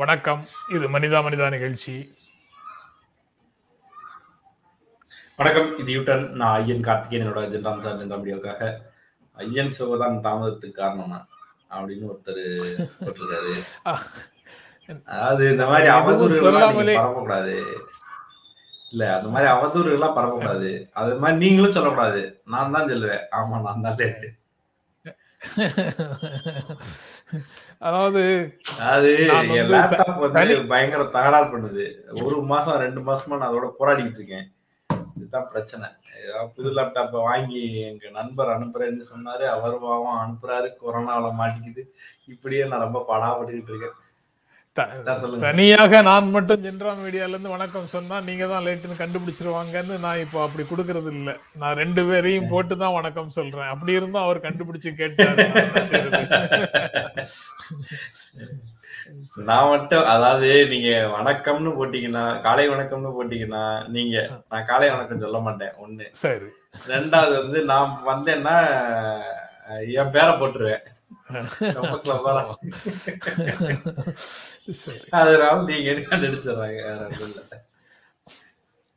வணக்கம். இது மனிதா மனிதா நிகழ்ச்சி. வணக்கம். இது யூட்டன். நான் ஐயன் கார்த்திகேயன். என்னோட ஜென்ராம் சார் ஜென்ராம் வீடியோக்காக. ஐயன் சிவதான் தாமதத்துக்கு காரணம் அப்படின்னு ஒருத்தர் போட்டிருக்காரு. அதாவது இந்த மாதிரி நீங்க பரப்பக்கூடாது. இல்ல அந்த மாதிரி அவதூறுகள்லாம் பரப்பக்கூடாது. அது மாதிரி நீங்களும் சொல்லக்கூடாது. நான் தான் சொல்லுவேன். ஆமா நான் தான் லேட்டு அதாவது அது என் லேப்டாப் வந்து பயங்கர தகராறு பண்ணுது. ஒரு மாசம் ரெண்டு மாசமா நான் அதோட போராடிட்டு இருக்கேன். இதுதான் பிரச்சனை. புது லேப்டாப்பை வாங்கி எங்க நண்பர் அனுப்புறேன்னு சொன்னாரு. அவர் பாவம் அனுப்புறாரு. கொரோனாவில மாட்டிக்குது. இப்படியே நான் ரொம்ப பாடாப்பட்டுக்கிட்டு இருக்கேன். தனியாக நான் மட்டும் ஜென்ராம் மீடியால இருந்து வணக்கம் சொன்னா நீங்க தான் லேட்டுன்னு கண்டுபிடிச்சிருவாங்கன்னு நான் இப்போ அப்படி கொடுக்கறது இல்ல. நான் ரெண்டு பேரையும் போட்டு தான் வணக்கம் சொல்றேன். அப்படி இருந்தும் அவர் கண்டுபிடிச்சு கேட்டாரு. நான் மட்டும் அதாவது நீங்க வணக்கம்னு போட்டீங்கன்னா காலை வணக்கம்னு போட்டீங்கன்னா நீங்க நான் காலை வணக்கம் சொல்ல மாட்டேன் ஒண்ணு. சரி. ரெண்டாவது வந்து நான் வந்தேன்னா என் பேரை போட்டுருவேன். அதனால நீங்க கண்டுபிடிச்சிடுறாங்க.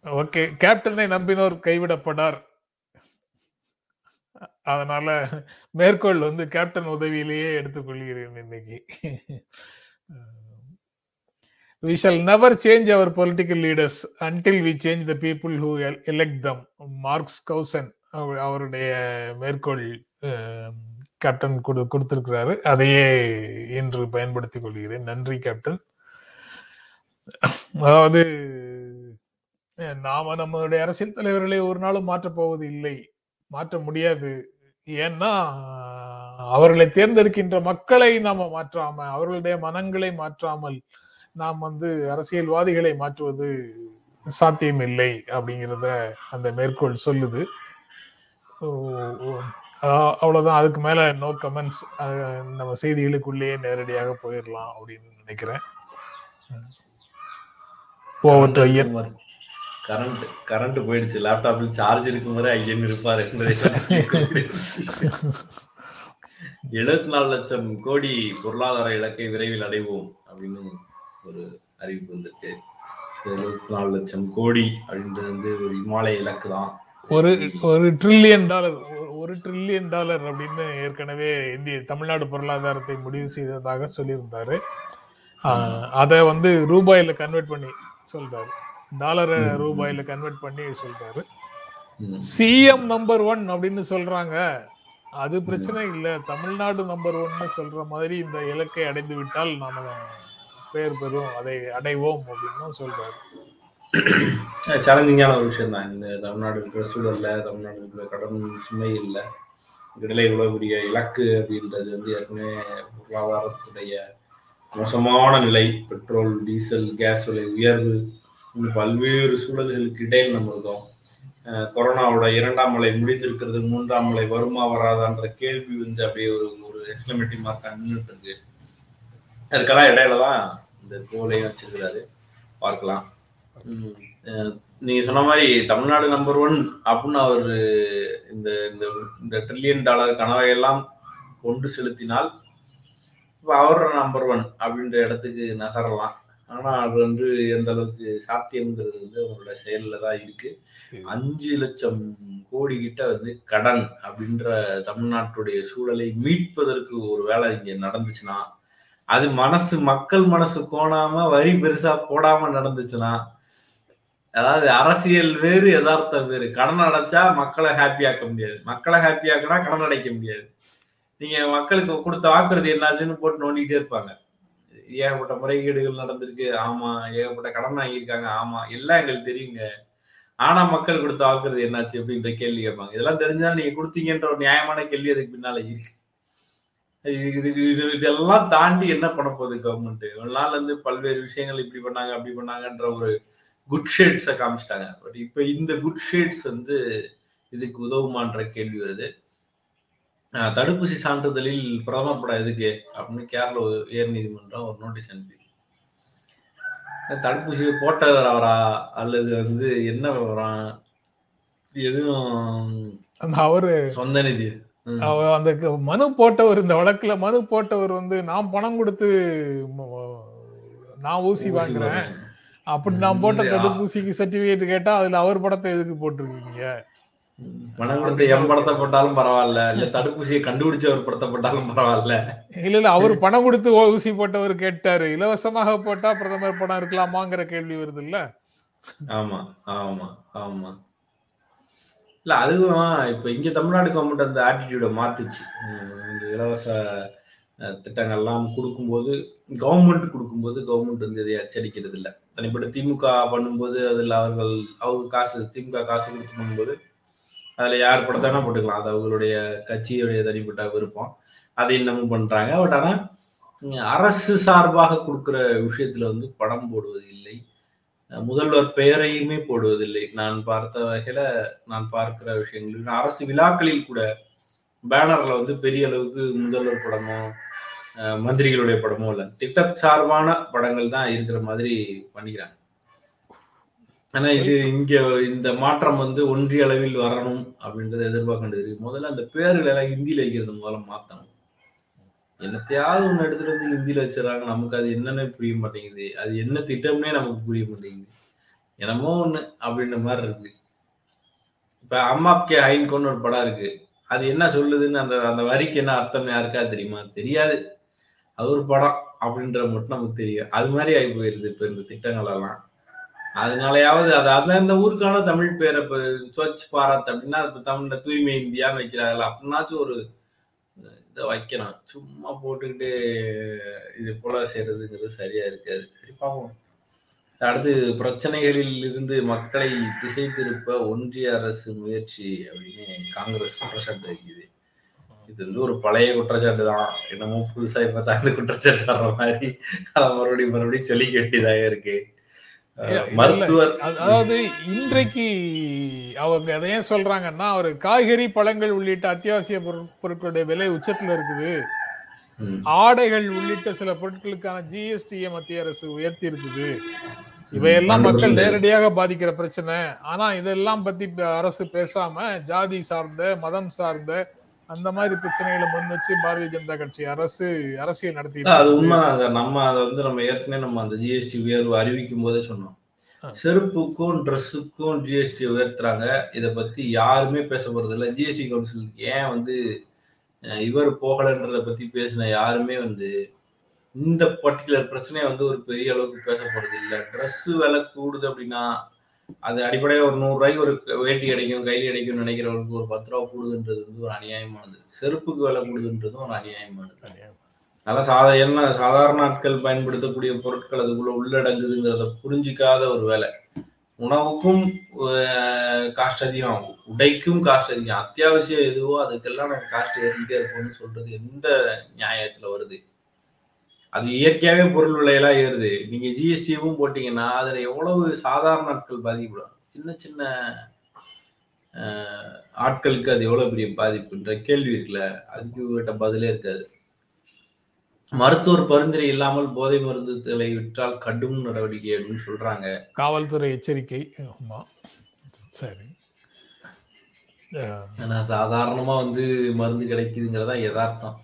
ஓகே கேப்டனை நம்பினோர் கைவிடப்படார். அதனால மேற்கோள் வந்து கேப்டன் உதவியிலேயே எடுத்துக்கொள்கிறேன் இன்னைக்கு. We shall never change our political leaders until we change the people who el- elect them. Marx Kausan அவ- அவருடைய மேற்கோள் அஹ், கேப்டன் கொடு கொடுத்திருக்கிறாரு. அதையே இன்று பயன்படுத்திக் கொள்கிறேன். நன்றி கேப்டன். அதாவது நாம நம்மளுடைய அரசியல் தலைவர்களை ஒரு நாளும் மாற்றப் போவது இல்லை. மாற்ற முடியாது. ஏன்னா அவர்களை தேர்ந்தெடுக்கின்ற மக்களை நாம மாற்றாம அவர்களுடைய மனங்களை மாற்றாமல் நாம் வந்து அரசியல்வாதிகளை மாற்றுவது சாத்தியமில்லை அப்படிங்கிறத அந்த மேற்கோள் சொல்லுது. அவ்வளவுதான். அதுக்கு மேல நோ கமெண்ட்ஸ் நம்ம செய்திகளுக்குள்ளேயே நேரடியாக போயிடலாம் அப்படின்னு நினைக்கிறேன். ஓவர் டு ஐயன் கரண்ட் கரண்ட் போயிடுச்சு. லேப்டாப்ல சார்ஜ் இருக்கும் வரை ஐயன் இருப்பாரு எழுபத்தி நாலு லட்சம் கோடி பொருளாதார இலக்கை விரைவில் அடைவோம் அப்படின்னு ஒரு அறிவிப்பு வந்திருக்கு. எழுபத்தி நாலு லட்சம் கோடி அப்படின்றது வந்து ஒரு இமாலய இலக்கு தான். ஒரு ஒரு ட்ரில்லியன் டாலர் ஒரு ட்ரில்லியன் டாலர் அப்படின்னு ஏற்கனவே இந்திய தமிழ்நாடு பொருளாதாரத்தை முடிவு செய்ததாக சொல்லியிருந்தாரு. அதை வந்து ரூபாயில கன்வெர்ட் பண்ணி சொல்றாரு. டாலரை. ரூபாயில கன்வெர்ட் பண்ணி சொல்றாரு. சிஎம் நம்பர் ஒன் அப்படின்னு சொல்றாங்க. அது பிரச்சனை இல்ல. தமிழ்நாடு நம்பர் ஒன்னு சொல்ற மாதிரி இந்த இலக்கை அடைந்து விட்டால் நாம பெயர் பெறும் அதை அடைவோம் அப்படின்னு சொல்றாரு. சேலஞ்சிங்கான ஒரு விஷயம் தான் இந்த தமிழ்நாடு இருக்கிற சூழல்ல தமிழ்நாடு இருக்கிற கடன் சுமை இல்லை. இடையில இவ்வளவு பெரிய இலக்கு அப்படின்றது வந்து ஏற்கனவே பொருளாதாரத்துடைய மோசமான நிலை. பெட்ரோல் டீசல் கேஸ் விலை உயர்வு பல்வேறு சூழல்களுக்கு இடையில் நம்ம இருக்கோம். கொரோனாவோட இரண்டாம் அலை முடிந்திருக்கிறது மூன்றாம் அலை வருமா வராதான்ற கேள்வி வந்து அப்படியே ஒரு ஒரு எக்ஸ்பிளமேட்டிவ் மார்க்காக நின்றுட்டு இருக்கு. அதுக்கெல்லாம் இடையில தான் இந்த கோலையும் வச்சிருக்கிறாரு. பார்க்கலாம். நீங்க சொன்ன மாதிரி தமிழ்நாடு நம்பர் ஒன் அப்படின்னு அவர் இந்த இந்த ட்ரில்லியன் டாலர் கனவை எல்லாம் கொண்டு செலுத்தினால் இப்போ அவர் நம்பர் ஒன் அப்படின்ற இடத்துக்கு நகரலாம். ஆனா அது வந்து எந்த அளவுக்கு சாத்தியம்ங்கிறது வந்து அவங்களோட செயல்ல தான் இருக்கு. அஞ்சு லட்சம் கோடி கிட்ட வந்து கடன் அப்படின்ற தமிழ்நாட்டுடைய சூழலை மீட்பதற்கு ஒரு வேலை இங்க நடந்துச்சுன்னா அது மனசு மக்கள் மனசு கோணாம வரி பெருசா போடாம நடந்துச்சுன்னா அதாவது அரசியல் வேறு யதார்த்தம் வேறு. கடன் அடைச்சா மக்களை ஹாப்பி ஆக்க முடியாது. மக்களை ஹாப்பி ஆக்கினா கடன் அடைக்க முடியாது. நீங்க மக்களுக்கு கொடுத்த வாக்குறுதி என்னாச்சுன்னு போட்டு நோண்டிக்கிட்டே இருப்பாங்க. ஏகப்பட்ட முறைகேடுகள் நடந்திருக்கு. ஆமா ஏகப்பட்ட கடன் வாங்கியிருக்காங்க. ஆமா எல்லாம் எங்களுக்கு தெரியுங்க. ஆனா மக்கள் கொடுத்த வாக்குறுதி என்னாச்சு அப்படின்ற கேள்வி கேட்பாங்க. இதெல்லாம் தெரிஞ்சா நீங்க கொடுத்தீங்கன்ற ஒரு நியாயமான கேள்வி அதுக்கு பின்னால இருக்கு. இது இது இது இதெல்லாம் தாண்டி என்ன பண்ண போகுது கவர்மெண்ட் ஒரு நாள் வந்து பல்வேறு விஷயங்கள் இப்படி பண்ணாங்க அப்படி பண்ணாங்கன்ற ஒரு குட் ஷேட்ஸை காமிச்சிட்டாங்க. பட் இப்போ இந்த குட் ஷேட்ஸ் வந்து இதுக்கு உதவுமான்ற கேள்வி வருது. தடுப்பூசி சான்றிதழில் பிரதமர் படம் எதுக்கு அப்படின்னு கேரள உயர் நீதிமன்றம் ஒரு நோட்டீஸ் அனுப்பி. தடுப்பூசி போட்டவர் அவரா? அல்லது வந்து என்ன விவரம்? எதுவும் அவரு சொந்த நிதி. அந்த மனு போட்டவர் இந்த வழக்குல மனு போட்டவர் வந்து நான் பணம் கொடுத்து நான் ஊசி வாங்குறேன். அப்படி நான் போட்ட தடுப்பூசிக்கு சர்டிபிகேட் கேட்டா அதுல அவர் படத்தை எதுக்கு போட்டிருக்கீங்க? பணம் கொடுத்து எம் படத்தை போட்டாலும் பரவாயில்ல. இல்ல தடுப்பூசியை கண்டுபிடிச்ச ஒரு படத்தை போட்டாலும் பரவாயில்ல. இல்ல இல்ல அவர் பணம் கொடுத்து ஊசி போட்டவர் கேட்டாரு. இலவசமாக போட்டா பிரதமர் படம் இருக்கலாமாங்கிற கேள்வி வருது இல்ல? ஆமா ஆமா ஆமா. இல்ல அதுவும் இப்ப இங்க தமிழ்நாடு கவர்மெண்ட் அந்த ஆட்டிடியூட மாத்துச்சு. இந்த இலவச அஹ், திட்டங்கள்லாம் கொடுக்கும்போது கவர்மெண்ட் கொடுக்கும்போது கவர்மெண்ட் வந்து இதை அச்சடிக்கிறது இல்ல தனிப்பட்ட திமுக பண்ணும்போது அதில் அவர்கள் அவங்க காசு திமுக காசு கொடுத்து பண்ணும்போது அதில் யார் படத்தானா போட்டுக்கலாம். அது அவங்களுடைய கட்சியுடைய தனிப்பட்ட விருப்பம். அதை இன்னமும் பண்ணுறாங்க பட் ஆனால் அரசு சார்பாக கொடுக்குற விஷயத்தில் வந்து படம் போடுவது இல்லை முதல்வர் பெயரையுமே போடுவதில்லை. நான் பார்த்த வகையில் நான் பார்க்கிற விஷயங்கள். அரசு விழாக்களில் கூட பேனரில் வந்து பெரிய அளவுக்கு முதல்வர் படமோ மந்திரிகளுடைய படமும் இல்லை. திட்ட சார்பான படங்கள் தான் இருக்கிற மாதிரி பண்ணிக்கிறாங்க. ஆனா இது இங்க இந்த மாற்றம் வந்து ஒன்றிய அளவில் வரணும் அப்படின்றத எதிர்பார்க்கின்றது இருக்கு. முதல்ல அந்த பேர்கள் எல்லாம் ஹிந்தியில வைக்கிறது முதல்ல மாத்தணும். என்னத்தையாவது ஒண்ணு எடுத்துட்டு வந்து ஹிந்தியில வச்சிடறாங்க. நமக்கு அது என்னன்னு புரிய மாட்டேங்குது. அது என்ன திட்டம்னே நமக்கு புரிய மாட்டேங்குது. என்னமோ ஒண்ணு அப்படின்ற மாதிரி இருக்கு. இப்ப அம்மா கே ஐன்கோன்னு ஒரு படம் இருக்கு. அது என்ன சொல்லுதுன்னு அந்த அந்த வரிக்கு என்ன அர்த்தம் யாருக்கா தெரியுமா? தெரியாது. அது ஒரு படம் அப்படின்ற மட்டும் நமக்கு தெரியும் அது மாதிரி ஆகி போயிருது இப்ப இந்த திட்டங்கள் எல்லாம் அதனாலயாவது அது அந்தந்த ஊருக்கான தமிழ் பேரை இப்ப ஸ்வச் பாரத் அப்படின்னா இப்ப தமிழ்ல தூய்மை இந்தியான்னு வைக்கிறாங்கல்ல அப்படின்னாச்சும் ஒரு இதை வைக்கணும். சும்மா போட்டுக்கிட்டு இது போல செய்யறதுங்கிறது சரியா இருக்காது. சரி பார்ப்போம். அடுத்து பிரச்சனைகளில் இருந்து மக்களை திசை திருப்ப ஒன்றிய அரசு முயற்சி அப்படின்னு காங்கிரஸ் குற்றச்சாட்டு வைக்குது. இது வந்து ஒரு பழைய குற்றச்சாட்டு தான். என்னமோ புதுசா இப்ப தான் இந்த குற்றச்சாட்டு வர்ற மாதிரி. அதை மறுபடியும் மறுபடியும் சொல்லிக்க வேண்டியதாக இருக்கு. மருத்துவர் அது- அதாவது இன்றைக்கு அவங்க அதை ஏன் சொல்றாங்கன்னா ஒரு காய்கறி பழங்கள் உள்ளிட்ட அத்தியாவசிய பொருட்- பொருட்களுடைய விலை உச்சத்துல இருக்குது. ஆடைகள் உள்ளிட்ட சில பொருட்களுக்கான ஜிஎஸ்டியை மத்திய அரசு உயர்த்தி இருக்குது இவையெல்லாம் மக்கள் 100% நேரடியாக பாதிக்கிற பிரச்சனை. ஆனா இதெல்லாம் பத்தி அரசு பேசாம ஜாதி சார்ந்த மதம் சார்ந்த அந்த மாதிரி பிரச்சனைகளை முன் வச்சு பாரதிய ஜனதா கட்சி அரசு அரசியல் நடத்தி அது உண்மைதான் நம்ம அதை வந்து நம்ம ஏற்கனவே நம்ம அந்த ஜிஎஸ்டி உயர்வு அறிவிக்கும் போதே சொன்னோம். செருப்புக்கும் ட்ரெஸ்ஸுக்கும் ஜிஎஸ்டி உயர்த்துறாங்க. இதை பத்தி யாருமே பேச போறது இல்லை. ஜிஎஸ்டி கவுன்சில் ஏன் வந்து இவர் போகலன்றத பத்தி பேசின யாருமே வந்து இந்த பர்டிகுலர் பிரச்சனையை வந்து ஒரு பெரிய அளவுக்கு பேச போறது இல்லை. ட்ரெஸ் விலை கூடுது அப்படின்னா அது அடிப்படையாக ஒரு நூறுரூவாய்க்கு ஒரு வேட்டி கிடைக்கும் கைலி கிடைக்கும்னு நினைக்கிறவங்களுக்கு ஒரு பத்து ரூபா கூடுதுன்றது வந்து ஒரு அநியாயமானது. செருப்புக்கு விலை கூடுதுன்றதும் ஒரு அநியாயமானது. அதெல்லாம் சாதா என்ன சாதாரண ஆட்கள் பயன்படுத்தக்கூடிய பொருட்கள் அதுக்குள்ள உள்ளடங்குதுங்கிறத புரிஞ்சிக்காத ஒரு வேலை. உணவுக்கும் காஸ்ட் அதிகம். ஆகும் உடைக்கும் காஸ்ட் அதிகம். அத்தியாவசியம் எதுவோ அதுக்கெல்லாம் நம்ம காஸ்ட் ஏறிக்கிட்டே இருப்போம்னு சொல்றது எந்த நியாயத்துல வருது? அது இயற்கையாவே பொருள் விலையெல்லாம் ஏறுது. நீங்க ஜிஎஸ்டியும் போட்டீங்கன்னா அதுல எவ்வளவு சாதாரண ஆட்கள் பாதிக்கப்படும் சின்ன சின்ன ஆட்களுக்கு அது எவ்வளவு பெரிய பாதிப்புன்ற கேள்வி இருக்குல்ல? அதுக்கு கிட்ட பதிலே இருக்காது. மருத்துவர் பரிந்துரை இல்லாமல் போதை மருந்துகளை விற்றால் கடும் நடவடிக்கை அப்படின்னு சொல்றாங்க. காவல்துறை எச்சரிக்கை. ஆமா. சரி. அஹ், ஆனா சாதாரணமா வந்து மருந்து கிடைக்குதுங்கிறதா யதார்த்தம்.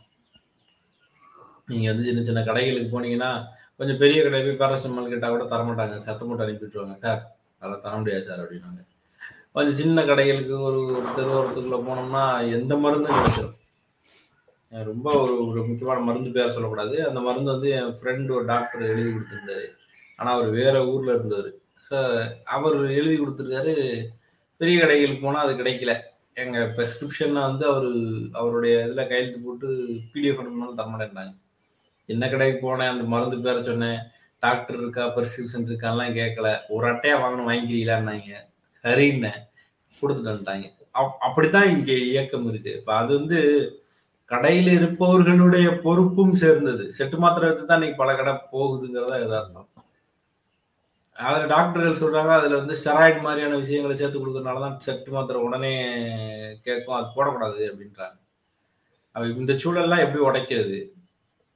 நீங்கள் வந்து சின்ன சின்ன கடைகளுக்கு போனீங்கன்னா கொஞ்சம் பெரிய கடை போய் பேரசிட்டமால் கேட்டால் கூட தரமாட்டாங்க சத்தம் போட்டு அனுப்பிவிட்டுருவாங்க. சார் அதெல்லாம் தர முடியாது சார் அப்படின்னாங்க. கொஞ்சம் சின்ன கடைகளுக்கு ஒரு ஒரு தெருவோரத்துக்குள்ள போனோம்னா எந்த மருந்தும் கிடைச்சிடும் ரொம்ப ஒரு ஒரு முக்கியமான மருந்து பேர் சொல்லக்கூடாது. அந்த மருந்து வந்து என் ஃப்ரெண்டு ஒரு டாக்டர் எழுதி கொடுத்துருந்தாரு. ஆனால் அவர் வேற ஊரில் இருந்தவர். ஸோ அவர் எழுதி கொடுத்துருக்காரு பெரிய கடைகளுக்கு போனால் அது கிடைக்கல. எங்கள் ப்ரெஸ்கிரிப்ஷனை வந்து அவர் அவருடைய இதில் கையெழுத்து போட்டு பிடிஎஃப் அனுப்பினாலும் தரமாட்டேன்றாங்க என்ன கடைக்கு போனேன்? அந்த மருந்து பேர சொன்னேன். டாக்டர் இருக்கா? பிரிஸ்கிரிப்ஷன் இருக்கான்லாம் கேட்கல. ஒரு அட்டையா வாங்கணும் வாங்கிக்கிறீங்களான்னாங்க சரின்னேன் கொடுத்துட்டு வந்துட்டாங்க அப்- அப்படித்தான் இங்கே இயக்கம் இருக்கு. இப்ப அது வந்து கடையில் இருப்பவர்களுடைய பொறுப்பும் சேர்ந்தது. செட்டு மாத்திரை எடுத்து தான் இன்னைக்கு பல கடை போகுதுங்கிறதா யதார்த்தம் அதுல டாக்டர்கள் சொல்றாங்க அதுல வந்து ஸ்டெராய்டு மாதிரியான விஷயங்களை சேர்த்து கொடுக்கறதுனால தான் செட்டு மாத்திரை உடனே கேட்கும். அது போடக்கூடாது அப்படின்றாங்க. அப்ப இந்த சூழல்லாம் எப்படி உடைக்கிறது?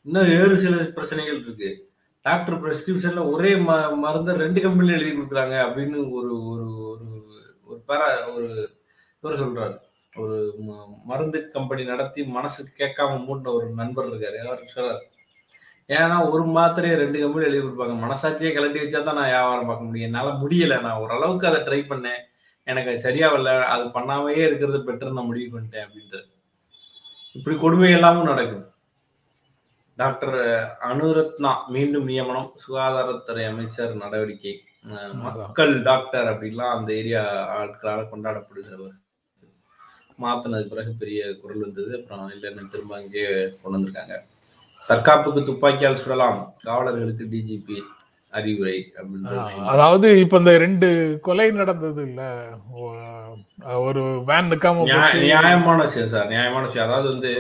இன்னும் வேறு சில பிரச்சனைகள் இருக்கு. டாக்டர் பிரெஸ்கிரிப்ஷன்ல ஒரே ம மருந்தை ரெண்டு கம்பெனில எழுதி கொடுக்குறாங்க அப்படின்னு ஒரு ஒரு ஒரு ஒரு பேர ஒரு இவர் சொல்றாரு. ஒரு ம- மருந்து கம்பெனி நடத்தி மனசு கேட்காம மூடின ஒரு நண்பர் இருக்காரு. அவர் சொல்றாரு. ஏன்னா ஒரு மாத்திரையை ரெண்டு கம்பெனி எழுதி கொடுப்பாங்க. மனசாட்சியை கலட்டி வச்சா தான் நான் வியாபாரம் பார்க்க முடியும். என்னால முடியல. நான் ஓரளவுக்கு அதை ட்ரை பண்ணேன். எனக்கு அது சரியா வரல அது பண்ணாமையே இருக்கிறது பெட்டர் நான் முடிவு பண்ணிட்டேன் அப்படின்றது இப்படி கொடுமை எல்லாமும் நடக்குது. டாக்டர் அனுரத்னா மீண்டும் நியமனம் சுகாதாரத்துறை அமைச்சர் நடவடிக்கை. மக்கள் டாக்டர் அப்படின்லாம் அந்த ஏரியா ஆட்களால் கொண்டாடப்படுகிறவர். மாத்தினது பிறகு பெரிய குரல் வந்தது. அப்புறம் இல்லைன்னு திரும்ப அங்கேயே கொண்டு வந்திருக்காங்க. தற்காப்புக்கு துப்பாக்கியால் சுடலாம் காவலர்களுக்கு டிஜிபி அறிவுரை விஷயம். அதாவது இப்ப இந்த ரெண்டு கொலை நடந்தது இல்ல? ஒரு வேன் நிக்காம நியாயமான விஷயம் சார் நியாயமான விஷயம். அதாவது வந்து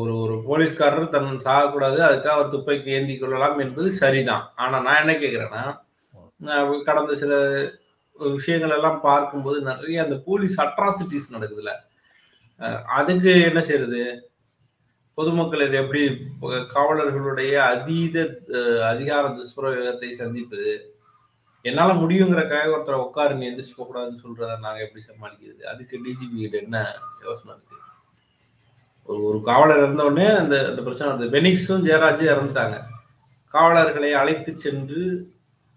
ஒரு ஒரு போலீஸ்காரர் தன் சாகக்கூடாது அதுக்காக அவர் துப்பாக்கி ஏந்தி கொள்ளலாம் என்பது சரிதான். ஆனா நான் என்ன கேக்குறேன்னா நான் கடந்த சில விஷயங்கள் எல்லாம் பார்க்கும்போது நிறைய அந்த போலீஸ் அட்ராசிட்டிஸ் நடக்குதுல்ல. அதுக்கு என்ன செய்யறது பொதுமக்கள் எப்படி காவலர்களுடைய அதீத அதிகார துஷ்பிரயோகத்தை சந்திப்பது? என்னால முடியுங்கிறக்காக ஒருத்தரை உட்காரு நீ எந்திரிச்சு போக கூடாதுன்னு சொல்றத நாங்க எப்படி சமாளிக்கிறது? அதுக்கு டிஜிபி கிட்ட என்ன யோசனை இருக்கு? ஒரு ஒரு காவலர் இருந்த உடனே அந்த அந்த பிரச்சனை வருது பெனிக்ஸும் ஜெயராஜும் இறந்துட்டாங்க. காவலர்களை அழைத்து சென்று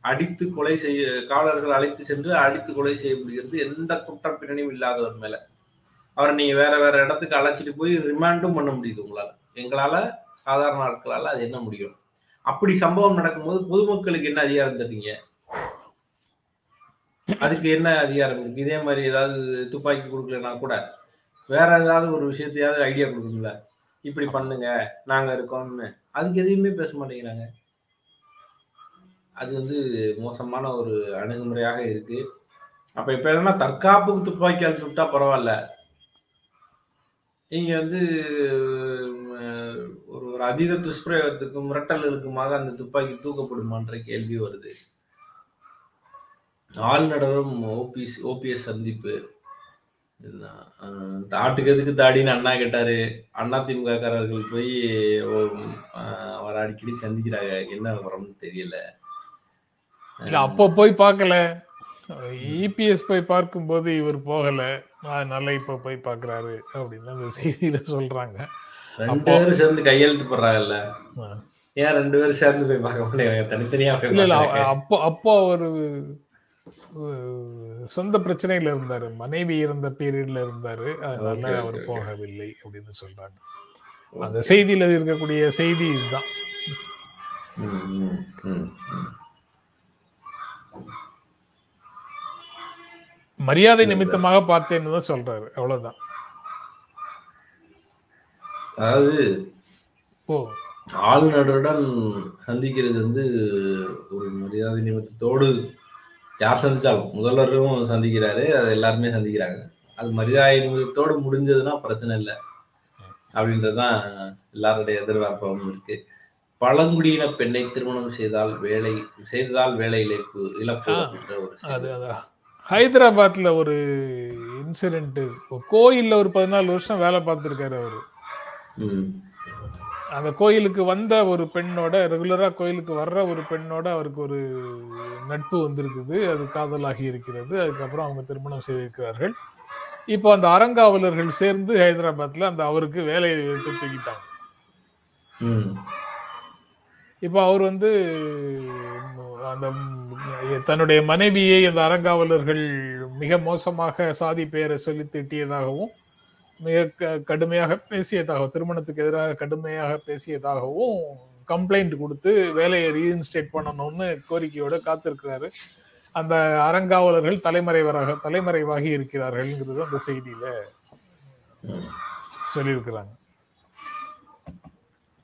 அடித்து கொலை செய்ய காவலர்கள் அழைத்து சென்று அடித்து கொலை செய்யப்படுகிறது எந்த குற்ற பின்னணியும் இல்லாதவர் மேல. அவரை நீங்க வேற வேற இடத்துக்கு அழைச்சிட்டு போய் ரிமாண்டும் பண்ண முடியுது உங்களால. எங்களால சாதாரண ஆட்களால அது என்ன முடியும்? அப்படி சம்பவம் நடக்கும்போது பொதுமக்களுக்கு என்ன அதிகாரம் தருவீங்க? அதுக்கு என்ன அதிகாரம் இருக்கு? இதே மாதிரி ஏதாவது துப்பாக்கி கொடுக்கலன்னா கூட வேற ஏதாவது ஒரு விஷயத்தையாவது ஐடியா கொடுக்குங்களா இப்படி பண்ணுங்க நாங்க இருக்கோம்னு. அதுக்கு எதையுமே பேச மாட்டேங்கிறாங்க. அது வந்து மோசமான ஒரு அணுகுமுறையாக இருக்கு. அப்ப இப்ப என்னன்னா தற்காப்புக்கு துப்பாக்கியால் சுட்டா பரவாயில்ல. இங்க வந்து ஒரு ஒரு அதீத துஷ்பிரயோகத்துக்கும் மிரட்டல்களுக்குமாக அந்த துப்பாக்கி தூக்கப்படுமான்ற கேள்வி வருது. ஆளுநரும் ஓபிஎஸ் ஓபிஎஸ் சந்திப்பு. தாட்டுக்கு எதுக்கு தாடின்னு அண்ணா கேட்டாரு. அண்ணா திமுக காரர்கள் போய் வர அடிக்கடி சந்திக்கிறாங்க. என்ன வரம்னு தெரியல. அப்போ போய் பார்க்கல. இபிஎஸ் போய் பார்க்கும்போது இவர் போகல. அதனால இப்ப போய் பார்க்கறாரு அப்படின்னு அந்த செய்தியில சொல்றாங்க. ரெண்டு பேரும் சேர்ந்து கையெழுத்து போடுறாங்கல்ல. ஏன் ரெண்டு பேரும் சேர்ந்து போய் பார்க்க மாட்டேங்கிறாங்க? தனித்தனியா அப்போ அப்போ ஒரு சொந்த பிரச்சனையில இருந்தாரு. மனைவி இருந்த பீரியட்ல இருந்தாரு. அதனால அவர். போகவில்லை அப்படின்னு சொல்றாங்க. அந்த செய்தியில இருக்கக்கூடிய செய்தி இதுதான். மரியாதை நிமித்தமாக பார்த்தேன்னு தான் சொல்றாரு. அவ்வளவுதான். அதாவது ஓ. ஆளுநருடன் சந்திக்கிறது வந்து ஒரு மரியாதை நிமித்தத்தோடு யார் சந்திச்சாலும்? முதல்வரும் சந்திக்கிறாரு அது எல்லாருமே சந்திக்கிறாங்க. அது நிமித்தத்தோடு முடிஞ்சதுன்னா பிரச்சனை இல்லை. அப்படின்றதுதான் எல்லாருடைய எதிர்பார்ப்பாகவும் இருக்கு. பழங்குடியின பெண்ணை திருமணம் செய்தால் வேலை செய்ததால் வேலை இழப்பு இழப்பு அப்படின்ற ஒரு ஹைதராபாத்ல ஒரு இன்சிடென்ட் கோயில்ல ஒரு பதினாலு வருஷம் வேலை பார்த்திருக்காரு அவரு. அந்த கோயிலுக்கு வந்த ஒரு பெண்ணோட ரெகுலரா கோயிலுக்கு வர்ற ஒரு பெண்ணோட அவருக்கு ஒரு நட்பு வந்திருக்குது. அது காதலாகி இருக்கிறது. அதுக்கப்புறம் அவங்க திருமணம் செய்திருக்கிறார்கள். இப்போ அந்த அறங்காவலர்கள் சேர்ந்து ஹைதராபாத்ல அந்த அவருக்கு வேலையை விட்டு தூக்கிட்டாங்க. இப்போ அவர் வந்து அந்த தன்னுடைய மனைவியை அந்த அறங்காவலர்கள் மிக மோசமாக சாதி பெயரை சொல்லி திட்டியதாகவும் மிக கடுமையாக பேசியதாகவும் திருமணத்துக்கு எதிராக கடுமையாக பேசியதாகவும் கம்ப்ளைண்ட் கொடுத்து வேலையை ரீஇன்ஸ்டேட் பண்ணணும்னு கோரிக்கையோட காத்திருக்கிறாரு அந்த அறங்காவலர்கள் தலைமறைவராக தலைமறைவாகி இருக்கிறார்கள்ங்கிறது அந்த செய்தியில. சொல்லியிருக்கிறாங்க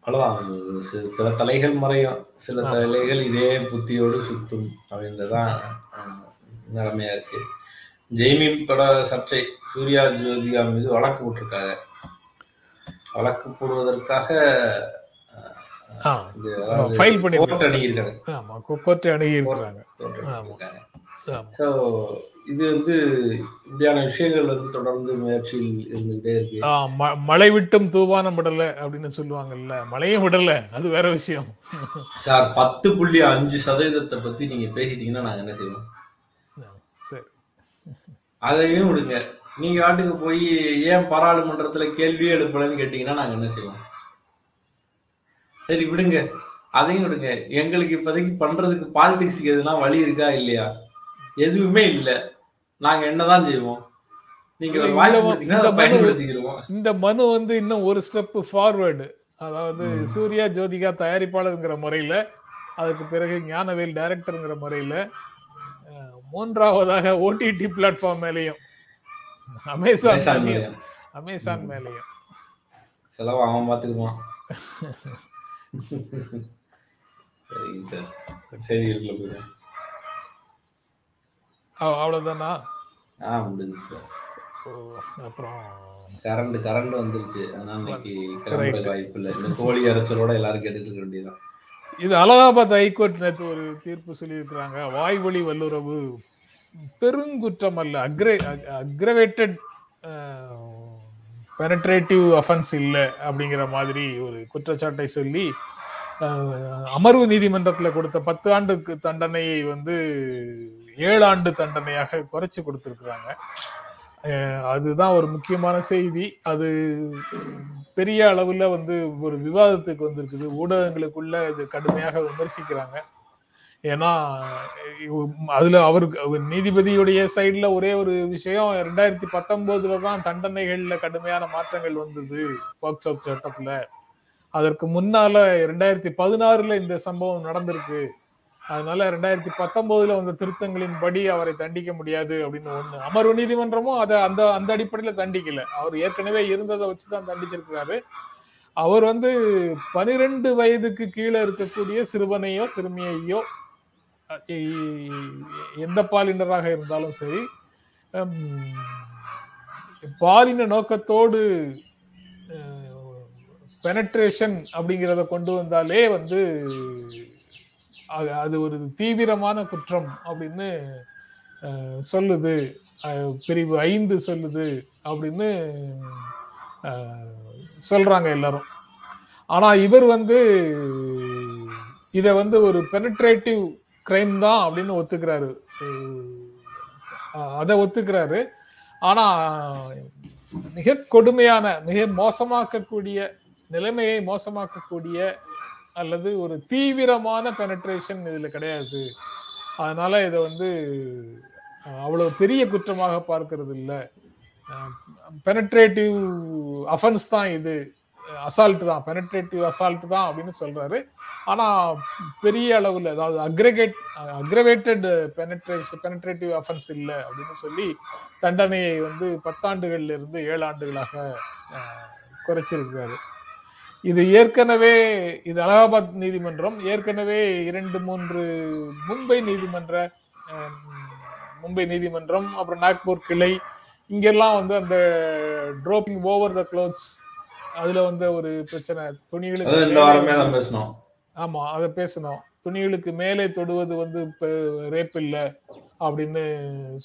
அவ்வளவுதான் சில- தலைகள் மறையும் சில. தலைகள் இதே புத்தியோடு சுத்தும் அப்படின்றதான் நிலைமையா இருக்கு ஜெய்மீன் பட சர்ச்சை சூர்யா ஜோதிகா மீது வழக்கு போட்டிருக்காங்க. வழக்கு போடுவதற்காக file பண்ணிருக்காங்க. கோர்ட் அணுகியிருக்காங்க. ஆமா ஆமா. அணுகியிருக்காங்க ஸோ இது வந்து இப்படியான விஷயங்கள் வந்து தொடர்ந்து முயற்சியில் இருந்துகிட்டே இருக்கு. மழை விட்டும் தூவானம் விடல அப்படின்னு சொல்லுவாங்கல்ல. மழையும் விடல அது வேற விஷயம். சார் பத்து புள்ளி அஞ்சு சதவீதத்தை பத்தி நீங்க பேசிட்டீங்கன்னா நாங்க என்ன செய்வோம்? அதையும் விடுங்க. நீங்க ஆட்டுக்கு போய் ஏன் பாராளுமன்றத்துல கேள்வியே எழுப்பலன்னு கேட்டீங்கன்னா நாங்க என்ன செய்வோம்? சரி விடுங்க. அதையும் விடுங்க. எங்களுக்கு இப்போதைக்கு பண்றதுக்கு பாலிடிக்ஸ்க்கு எதுனா வழி இருக்கா இல்லையா? எதுவுமே இல்ல. நாங்க என்னதான் செய்வோம்? நீங்க இந்த- மனு- பயன்படுத்திக்கிறோம் இந்த மனு வந்து இன்னும் ஒரு ஸ்டெப் ஃபார்வர்டு அதாவது. சூர்யா ஜோதிகா தயாரிப்பாளருங்கிற முறையில அதுக்கு பிறகு ஞானவேல் டைரக்டருங்கிற முறையில மூன்றாவதாக ஓடிடி பிளாட்ஃபார்ம் மேலேயும். அமேசான் மேலேயும். அமேசான். மேலேயும். செலவு அவன் பாத்துக்குவான் சரிங்க சார். சரி இருக்குல்ல போயிடும் அவ்- அவ்வளவுதானா? ஆ முடிஞ்சு சார். அப்புறம். கரண்ட் கரண்ட் வந்துருச்சு. அதனால இன்னைக்கு கிளம்புற. வாய்ப்பு இல்லை. இந்த கோழி அரைச்சலோட எல்லாரும் கேட்டுட்டு இருக்க வேண்டியதுதான். இது அலகாபாத் ஹைகோர்ட் நேற்று ஒரு தீர்ப்பு சொல்லியிருக்கிறாங்க. வாய்வழி வல்லுறவு பெருங்குற்றம் அல்ல அக்ரே அக்ரவேட்டட் பெனட்ரேட்டிவ் அஃபென்ஸ் இல்லை அப்படிங்கிற மாதிரி ஒரு குற்றச்சாட்டை சொல்லி அமர்வு நீதிமன்றத்தில் கொடுத்த பத்து ஆண்டுக்கு தண்டனையை வந்து ஏழு ஆண்டு தண்டனையாக குறைச்சி கொடுத்துருக்குறாங்க. அதுதான் ஒரு முக்கியமான செய்தி. அது பெரிய அளவுல வந்து ஒரு விவாதத்துக்கு வந்திருக்குது. ஊடகங்களுக்குள்ள இது கடுமையாக விமர்சிக்கிறாங்க. ஏன்னா அதுல அவருக்கு அவர் நீதிபதியுடைய சைட்ல ஒரே ஒரு விஷயம் ரெண்டாயிரத்தி பத்தொன்பதுல தான் தண்டனைகள்ல கடுமையான மாற்றங்கள் வந்தது போக்சோ சட்டத்துல. அதற்கு முன்னால ரெண்டாயிரத்தி பதினாறுல இந்த சம்பவம் நடந்திருக்கு. அதனால ரெண்டாயிரத்தி பத்தொன்பதுல வந்த திருத்தங்களின் படி அவரை தண்டிக்க முடியாது அப்படின்னு ஒண்ணு. அமர்வு நீதிமன்றமும் அதை அந்த அந்த அடிப்படையில தண்டிக்கல. அவர் ஏற்கனவே இருந்ததை வச்சுதான் தண்டிச்சிருக்கிறாரு. அவர் வந்து பனிரெண்டு வயதுக்கு கீழே இருக்கக்கூடிய சிறுவனையோ சிறுமியையோ எந்த பாலினராக இருந்தாலும் சரி பாலின நோக்கத்தோடு பெனட்ரேஷன் அப்படிங்கிறத கொண்டு வந்தாலே வந்து அது அது ஒரு தீவிரமான குற்றம் அப்படின்னு சொல்லுது. பிரிவு ஐந்து சொல்லுது அப்படின்னு சொல்றாங்க எல்லாரும். ஆனா இவர் வந்து இத வந்து ஒரு பெனட்ரேட்டிவ் கிரைம் தான் அப்படின்னு ஒத்துக்கிறாரு. அதை ஒத்துக்கிறாரு. ஆனா மிக கொடுமையான மிக மோசமாக்கக்கூடிய நிலைமையை மோசமாக்கக்கூடிய அல்லது ஒரு தீவிரமான பெனட்ரேஷன் இதுல கிடையாது. அதனால இதை வந்து அவ்வளவு பெரிய குற்றமாக பார்க்கறது இல்லை பெனட்ரேட்டிவ் அஃபென்ஸ் தான் இது. அசால்ட் தான். பெனட்ரேட்டிவ் அசால்ட் தான் அப்படின்னு சொல்றாரு. ஆனா பெரிய அளவுல அதாவது aggregate aggravated penetration penetrative offence இல்லை அப்படின்னு சொல்லி தண்டனையை வந்து பத்தாண்டுகள்ல இருந்து ஏழு ஆண்டுகளாக குறைச்சிருக்கிறாரு. இது ஏற்கனவே இது அலகாபாத் நீதிமன்றம் ஏற்கனவே இரண்டு மூன்று மும்பை நீதிமன்ற மும்பை நீதிமன்றம் அப்புறம் நாக்பூர் கிளை இங்கெல்லாம் வந்து அந்த ட்ரோப்பிங் ஓவர் த க்ளோத்ஸ் அதுல வந்து ஒரு பிரச்சனை. துணிகளுக்கு ஆமா அதை பேசணும். துணிகளுக்கு மேலே தொடுவது வந்து இப்ப ரேப் இல்ல அப்படின்னு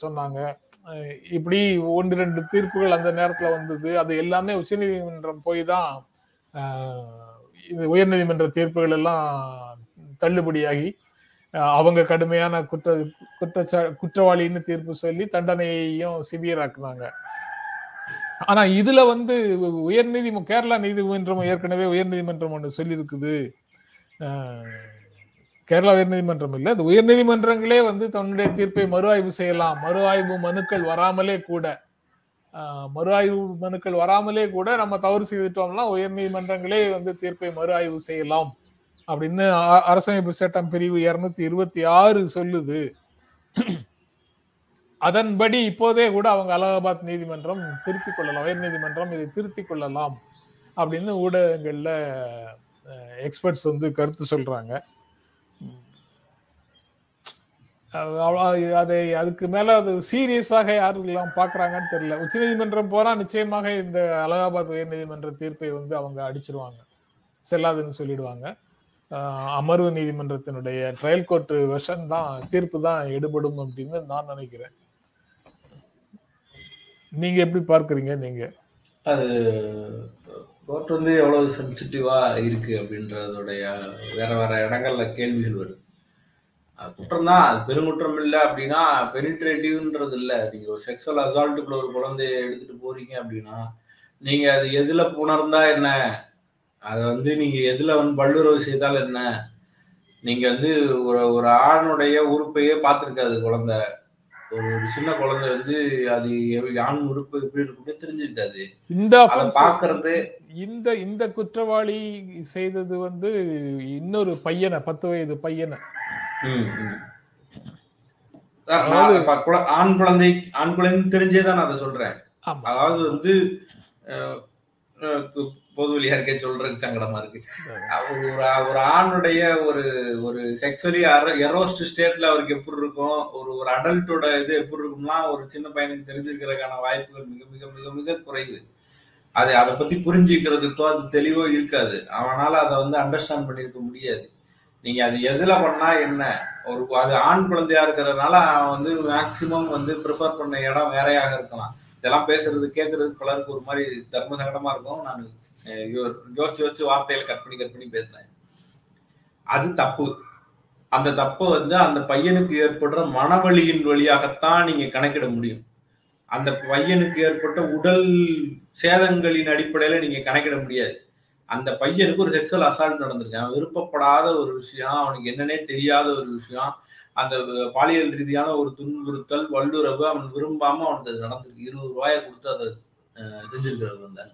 சொன்னாங்க. இப்படி ஒன்று ரெண்டு தீர்ப்புகள் அந்த நேரத்துல வந்தது. அது எல்லாமே உச்சநீதிமன்றம் போய் தான் இது உயர்நீதிமன்ற தீர்ப்புகள் எல்லாம் தள்ளுபடியாகி அவங்க கடுமையான குற்ற குற்றச்சா குற்றவாளின்னு தீர்ப்பு சொல்லி தண்டனையையும் சிவியர் ஆக்குனாங்க ஆனா இதுல வந்து உயர்நீதி கேரளா நீதிமன்றம் ஏற்கனவே உயர்நீதிமன்றம் ஒன்று சொல்லியிருக்குது. கேரளா உயர்நீதிமன்றம் இல்லை அது உயர்நீதிமன்றங்களே வந்து தன்னுடைய தீர்ப்பை மறு ஆய்வு செய்யலாம். மறு ஆய்வு மனுக்கள் வராமலே கூட மறு ஆய்வு மனுக்கள் வராமலே கூட நம்ம தவறு செய்துட்டோம்னா உயர்நீதிமன்றங்களே வந்து தீர்ப்பை மறு ஆய்வு செய்யலாம் அப்படின்னு அ- அரசமைப்பு சட்டம் பிரிவு இருநூத்தி இருபத்தி ஆறு சொல்லுது. அதன்படி இப்போதே கூட அவங்க அலகாபாத் நீதிமன்றம் திருத்திக் கொள்ளலாம் உயர் நீதிமன்றம் இதை திருத்திக் கொள்ளலாம் அப்படின்னு ஊடகங்கள்ல எக்ஸ்பர்ட்ஸ் வந்து கருத்து சொல்றாங்க. அதை அதுக்கு மேல அது சீரியஸாக யாரெல்லாம் பாக்குறாங்கன்னு தெரியல. உச்சநீதிமன்றம் போனா நிச்சயமாக இந்த அலகாபாத் உயர் நீதிமன்ற தீர்ப்பை வந்து அவங்க அடிச்சிருவாங்க. செல்லாதுன்னு சொல்லிடுவாங்க. அமர்வு நீதிமன்றத்தினுடைய ட்ரையல் கோர்ட் வெர்ஷன் தான் தீர்ப்பு தான் எடுபடும் அப்படின்னு நான் நினைக்கிறேன். நீங்க எப்படி பார்க்குறீங்க நீங்க? அது கோர்ட் வந்து எவ்வளவு சென்சிட்டிவா இருக்கு அப்படின்றதுடைய வேற வேற இடங்கள்ல கேள்விகள் வருது. குற்றம் தான். அது பெருங்குற்றம் இல்லை அப்படின்னா பெனிட்ரேட்டிவ்ன்றது இல்லை. நீங்க ஒரு செக்ஸுவல் அசால்ட்டுக்குள்ள ஒரு குழந்தைய எடுத்துட்டு போறீங்க அப்படின்னா நீங்க அது எதுல புணர்ந்தா என்ன? அதை வந்து நீங்க எதுல வந்து வல்லுறவு செய்தால் என்ன? நீங்க வந்து ஒரு ஒரு ஆணுடைய உறுப்பையே பார்த்திருக்காது குழந்தை. ஒரு ஒரு சின்ன குழந்தை வந்து அது ஆண் உறுப்பு எப்படி இருக்குன்னு தெரிஞ்சிருக்காது. இந்த பாக்குறது இந்த இந்த குற்றவாளி செய்தது வந்து இன்னொரு பையனை பத்து வயது பையனை. ஆண் குழந்தை ஆண் குழந்தை தெரிஞ்சே தான் நான் அதை சொல்றேன். அதாவது வந்து பொது வழியா இருக்க சொல்றதுக்கு சங்கடமா இருக்கு. ஒரு ஒரு ஆணுடைய ஒரு ஒரு செக்ஷுவலி எரோஸ்ட் ஸ்டேட்ல அவருக்கு எப்படி இருக்கும்? ஒரு ஒரு அடல்ட்டோட இது எப்படி இருக்கும்னா ஒரு சின்ன பையனுக்கு தெரிஞ்சிருக்கிறதுக்கான வாய்ப்புகள் மிக மிக மிக மிக குறைவு. அது அதை பத்தி புரிஞ்சுக்கிறதுக்கோ அது தெளிவோ இருக்காது. அவனால அதை வந்து அண்டர்ஸ்டாண்ட் பண்ணியிருக்க முடியாது. நீங்க அது எதுல பண்ணா என்ன? ஒரு அது ஆண் குழந்தையா இருக்கிறதுனால வந்து மேக்சிமம் வந்து ப்ரிஃபர் பண்ண இடம் வேறையாக இருக்கலாம். இதெல்லாம் பேசுறது கேட்கறதுக்கு பலருக்கு ஒரு மாதிரி தர்ம சங்கடமா இருக்கும். நான் யோ- யோசிச்சு யோசிச்சு வார்த்தையில கட் பண்ணி கட் பண்ணி பேசுறேன். அது தப்பு. அந்த தப்பை வந்து அந்த பையனுக்கு ஏற்படுற மனவழியின் வழியாகத்தான் நீங்க கணக்கிட முடியும். அந்த பையனுக்கு ஏற்பட்ட உடல் சேதங்களின் அடிப்படையில நீங்க கணக்கிட முடியாது. அந்த பையனுக்கு ஒரு செக்ஷுவல் அசால்ட் நடந்திருக்கு. அவன் விருப்பப்படாத ஒரு விஷயம் அவனுக்கு என்னன்னே தெரியாத ஒரு விஷயம் அந்த பாலியல் ரீதியான ஒரு துன்புறுத்தல் வல்லுறவு அவன் விரும்பாம அவனுக்கு அது நடந்திருக்கு. இருபது ரூபாயை கொடுத்து அதை அஹ், வந்தார்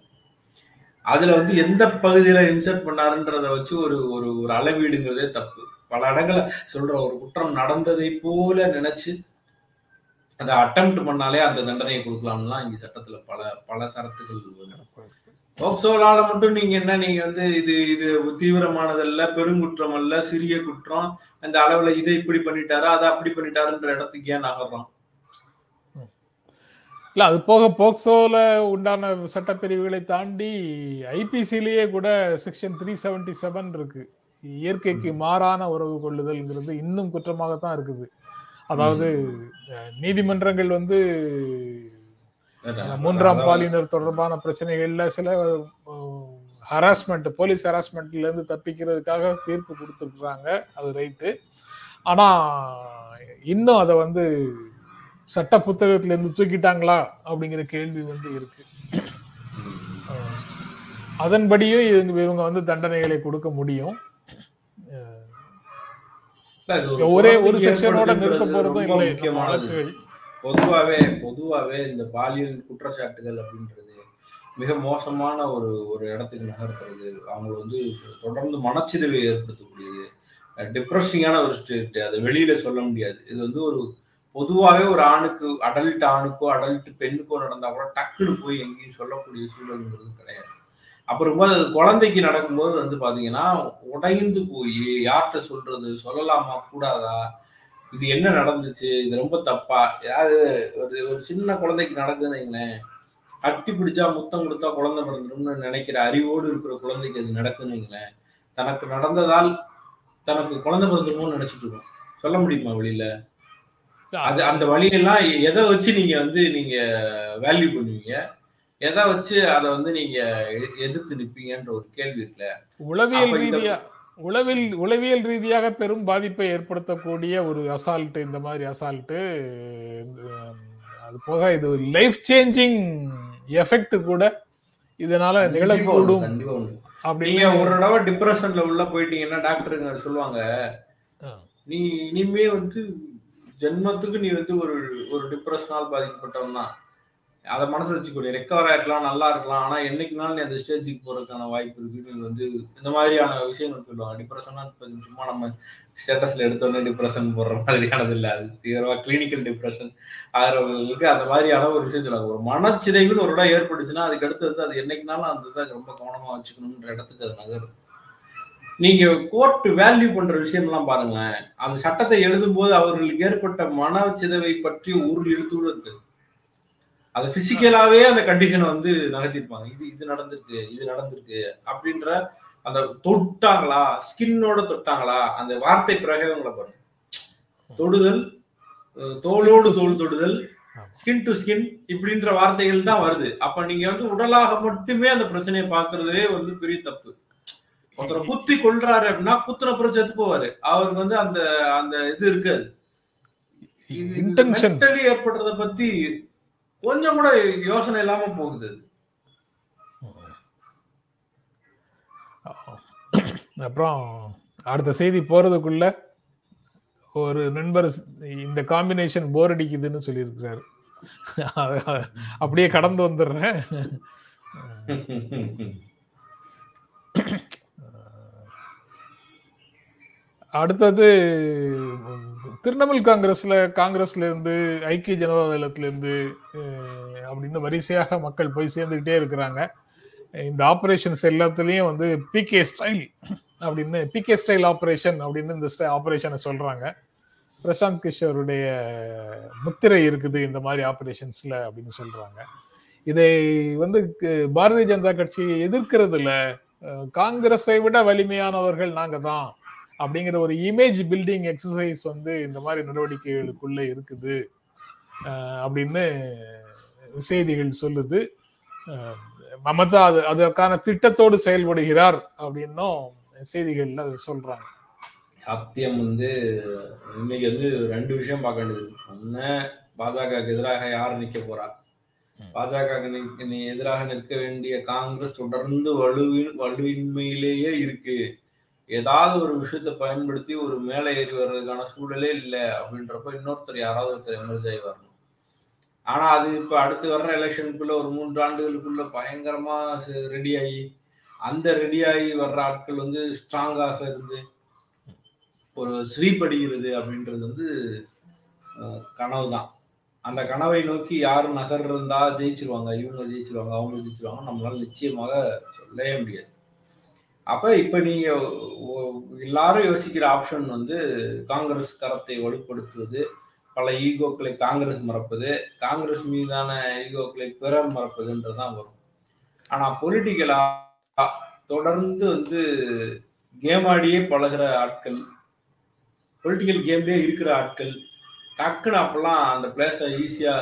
அதுல வந்து எந்த பகுதியில இன்சர்ட் பண்ணாருன்றத வச்சு ஒரு ஒரு ஒரு அளவீடுங்கிறதே தப்பு. பல இடங்கள சொல்ற ஒரு குற்றம் நடந்ததை போல நினைச்சு அதை அட்டெம்ட் பண்ணாலே அந்த தண்டனையை கொடுக்கலாம்லாம் இங்க சட்டத்துல பல பல சரத்துகள் போக்சோலால மட்டும் நீங்க என்ன நீங்க வந்து இது இது தீவிரமானதல்ல பெருங்குற்றம் அல்ல சிறிய குற்றம் அந்த அளவுல இதை இப்படி பண்ணிட்டாரா அதை அப்படி பண்ணிட்டாருன்ற இடத்துக்கு ஏன் நகர்றோம் இல்ல அது போக போக்சோல உண்டான சட்டப்பிரிவுகளை தாண்டி ஐபிசிலேயே கூட செக்ஷன் த்ரீ செவன்டி செவன் இருக்கு. இயற்கைக்கு மாறான உறவு கொள்ளுதல்ங்கிறது இன்னும் குற்றமாகத்தான் இருக்குது. அதாவது நீதிமன்றங்கள் வந்து மூன்றாம் பாலினர் தொடர்பான பிரச்சனைகள்ல சில ஹராஸ்மெண்ட் போலீஸ் ஹராஸ்மெண்ட்ல இருந்து தப்பிக்கிறதுக்காக தீர்ப்பு கொடுத்துருக்குறாங்க. அது ரைட்டு ஆனா இன்னும் அதை வந்து சட்ட புத்தகத்துல இருந்து தூக்கிட்டாங்களா அப்படிங்கிற கேள்வி வந்து இருக்கு. அதன்படியும் இவங்க இவங்க வந்து தண்டனைகளை கொடுக்க முடியும். ஒரு ஒரே செக்ஷனோட நிறுத்த போறதும் இல்லை. வழக்குகள். பொதுவாகவே பொதுவாகவே இந்த பாலியல் குற்றச்சாட்டுகள் அப்படின்றது மிக மோசமான ஒரு ஒரு இடத்துக்கு நகர்த்துறது. அவங்க வந்து தொடர்ந்து மனச்சிதைவை ஏற்படுத்தக்கூடியது. டிப்ரெஷிங்கான ஒரு ஸ்டேட் அதை வெளியில சொல்ல முடியாது. இது வந்து ஒரு பொதுவாகவே ஒரு ஆணுக்கு அடல்ட் ஆணுக்கோ அடல்ட் பெண்ணுக்கோ நடந்தா கூட டக்குன்னு போய் எங்கேயும் சொல்லக்கூடிய சூழல்ங்கிறது கிடையாது. அப்புறம் அது குழந்தைக்கு நடக்கும்போது வந்து பாத்தீங்கன்னா உடைந்து போய் யார்கிட்ட சொல்றது சொல்லலாமா கூடாதா இது என்ன நடந்துச்சு? இது ரொம்ப தப்பா? யாரு? ஒரு ஒரு சின்ன குழந்தைக்கு நடக்குதுன்னு வைங்களேன். கட்டி பிடிச்சா முத்தம் கொடுத்தா குழந்தை பிறந்துரும்னு நினைக்கிற அறிவோடு இருக்கிற குழந்தைக்கு அது நடக்குதுன்னு வைங்களேன். தனக்கு நடந்ததால் தனக்கு குழந்தை பிறந்துருமோன்னு நினைச்சிட்டு இருக்கும் சொல்ல முடியுமா வெளியில அது அந்த வழியெல்லாம் எதை வச்சு நீங்க வந்து நீங்க வேல்யூ பண்ணுவீங்க? எதை வச்சு அதை வந்து நீங்க எதிர்த்து நிப்பீங்கன்ற ஒரு கேள்வி இருக்குல்ல? உளவியல் ரீதியா உளவில் உளவியல் ரீதியாக பெரும் பாதிப்பை ஏற்படுத்தக்கூடிய ஒரு அசால்ட் இந்த மாதிரி அசால்ட்டு அது போக இது லைஃப் சேஞ்சிங் எஃபெக்ட் கூட இதனால நிகழக்கூடும். நீங்க ஒரு தடவை டிப்ரெஷன்ல உள்ள போயிட்டீங்கன்னா டாக்டருங்க சொல்லுவாங்க. நீ இனிமே வந்து ஜென்மத்துக்கு நீ வந்து ஒரு ஒரு டிப்ரெஷனால் பாதிக்கப்பட்டவன் தான் அதை மனசு வச்சுக்கூடிய ரெக்கவர் ஆகிக்கலாம் நல்லா இருக்கலாம். ஆனால் என்னைக்குனாலும் நீ அந்த ஸ்டேஜுக்கு போகிறதுக்கான வாய்ப்பு இருக்குன்னு வந்து இந்த மாதிரியான விஷயங்கள் சொல்லுவாங்க. டிப்ரெஷனா சும்மா நம்ம ஸ்டேட்டஸில் எடுத்தோடனே டிப்ரெஷன் போடுற மாதிரியானது இல்லை. அது தீவிரமாக கிளினிக்கல் டிப்ரெஷன் ஆகிறவங்களுக்கு அந்த மாதிரியான ஒரு விஷயம் சொல்லுவாங்க. ஒரு மனச்சிதைவுன்னு ஒரு இடம் ஏற்பட்டுச்சுன்னா அதுக்கு அடுத்து வந்து அது என்னைக்குனாலும் அந்த இதை ரொம்ப கவனமாக வச்சுக்கணுன்ற இடத்துக்கு அது நகரும். நீங்க கோர்ட் வேல்யூ பண்ற விஷயம்லாம் பாருங்களேன். அந்த சட்டத்தை எழுதும் போது அவர்களுக்கு ஏற்பட்ட மனச்சிதவை பற்றி ஒரு எழுத்து கூட இருக்கு. அது பிசிக்கலாவே அந்த கண்டிஷனை வந்து நகர்த்திருப்பாங்க. இது இது நடந்திருக்கு இது நடந்திருக்கு அப்படின்ற அந்த தொட்டாங்களா? ஸ்கின்னோட தொட்டாங்களா? அந்த வார்த்தை பிரயோகங்களை பாருங்க. தொடுதல் தோலோடு தோல் தொடுதல் ஸ்கின் டு ஸ்கின் இப்படின்ற வார்த்தைகள் தான் வருது. அப்ப நீங்க வந்து உடலாக மட்டுமே அந்த பிரச்சனையை பாக்குறதே வந்து பெரிய தப்பு. ஒருத்தரை குத்தி கொள்றாரு அப்படின்னா குத்துன அப்புறம் செத்து போவாரு. அவருக்கு வந்து அந்த அந்த இது இருக்காது. ஏற்படுறத பத்தி கொஞ்சம் கூட யோசனை இல்லாம போகுது. அப்புறம் அடுத்த செய்தி போறதுக்குள்ள ஒரு நண்பர் இந்த காம்பினேஷன் போர் அடிக்குதுன்னு சொல்லியிருக்கிறாரு. அப்படியே கடந்து வந்துடுறேன். அடுத்தது திரிணாமுல் காங்கிரஸ்ல காங்கிரஸ்ல இருந்து ஐக்கிய ஜனதா தளத்துல இருந்து அப்படின்னு வரிசையாக மக்கள் போய் சேர்ந்துக்கிட்டே இருக்கிறாங்க. இந்த ஆபரேஷன்ஸ் எல்லாத்துலயும் வந்து பிகே ஸ்டைல் அப்படின்னு பிகே ஸ்டைல் ஆபரேஷன் அப்படின்னு இந்த ஆபரேஷனை சொல்றாங்க. பிரசாந்த் கிஷோருடைய முத்திரை இருக்குது இந்த மாதிரி ஆபரேஷன்ஸ்ல அப்படின்னு சொல்றாங்க. இதை வந்து க- பாரதிய ஜனதா கட்சி எதிர்க்கிறதுல காங்கிரஸை விட வலிமையானவர்கள் நாங்க தான். அப்படிங்கிற ஒரு இமேஜ் பில்டிங் எக்ஸசைஸ் வந்து இந்த மாதிரி நடவடிக்கைகளுக்குள்ள இருக்குது. அப்படின்னு செய்திகள் சொல்லுது. மமதா அது அதற்கான திட்டத்தோடு செயல்படுகிறார் அப்படின்னும் செய்திகள்ல சொல்றாங்க. சத்தியம் வந்து இன்னைக்கு வந்து ரெண்டு விஷயம் பார்க்க வேண்டியது ஒண்ணு பாஜகவுக்கு எதிராக யார் நிக்க போறா? பாஜக எதிராக நிற்க வேண்டிய காங்கிரஸ் தொடர்ந்து வலுவின் வலுவின்மையிலேயே இருக்கு. ஏதாவது ஒரு விஷயத்தை பயன்படுத்தி ஒரு மேலே ஏறி வர்றதுக்கான சூழலே இல்லை அப்படின்றப்ப இன்னொருத்தர் யாராவது ஒருத்தர் எமர்ஜ் ஆகி வரணும். ஆனா அது இப்ப அடுத்து வர்ற எலெக்ஷனுக்குள்ள ஒரு மூன்று ஆண்டுகளுக்குள்ள பயங்கரமா ரெடி ஆகி அந்த ரெடி ஆகி வர்ற ஆட்கள் வந்து ஸ்ட்ராங்காக இருந்து ஒரு ஸ்வீப் அடிக்கிறது அப்படின்றது வந்து கனவு தான் அந்த கனவை நோக்கி யார் நகர் இருந்தா ஜெயிச்சிருவாங்க இவங்க ஜெயிச்சிருவாங்க அவங்க ஜெயிச்சிருவாங்க நம்மளால நிச்சயமாக சொல்லவே முடியாது. அப்ப இப்ப நீங்க எல்லாரும் யோசிக்கிற ஆப்ஷன் வந்து காங்கிரஸ் கரத்தை வலுப்படுத்துவது பல ஈகோக்களை காங்கிரஸ் மறப்பது காங்கிரஸ் மீதான ஈகோக்களை பிறர் மறப்பதுன்றதுதான் வரும். ஆனா பொலிட்டிக்கலா தொடர்ந்து வந்து கேம் ஆடியே பழகுற ஆட்கள் பொலிட்டிக்கல் கேம்லேயே இருக்கிற ஆட்கள் டக்குன்னு அப்பெல்லாம் அந்த பிளேஸை ஈஸியா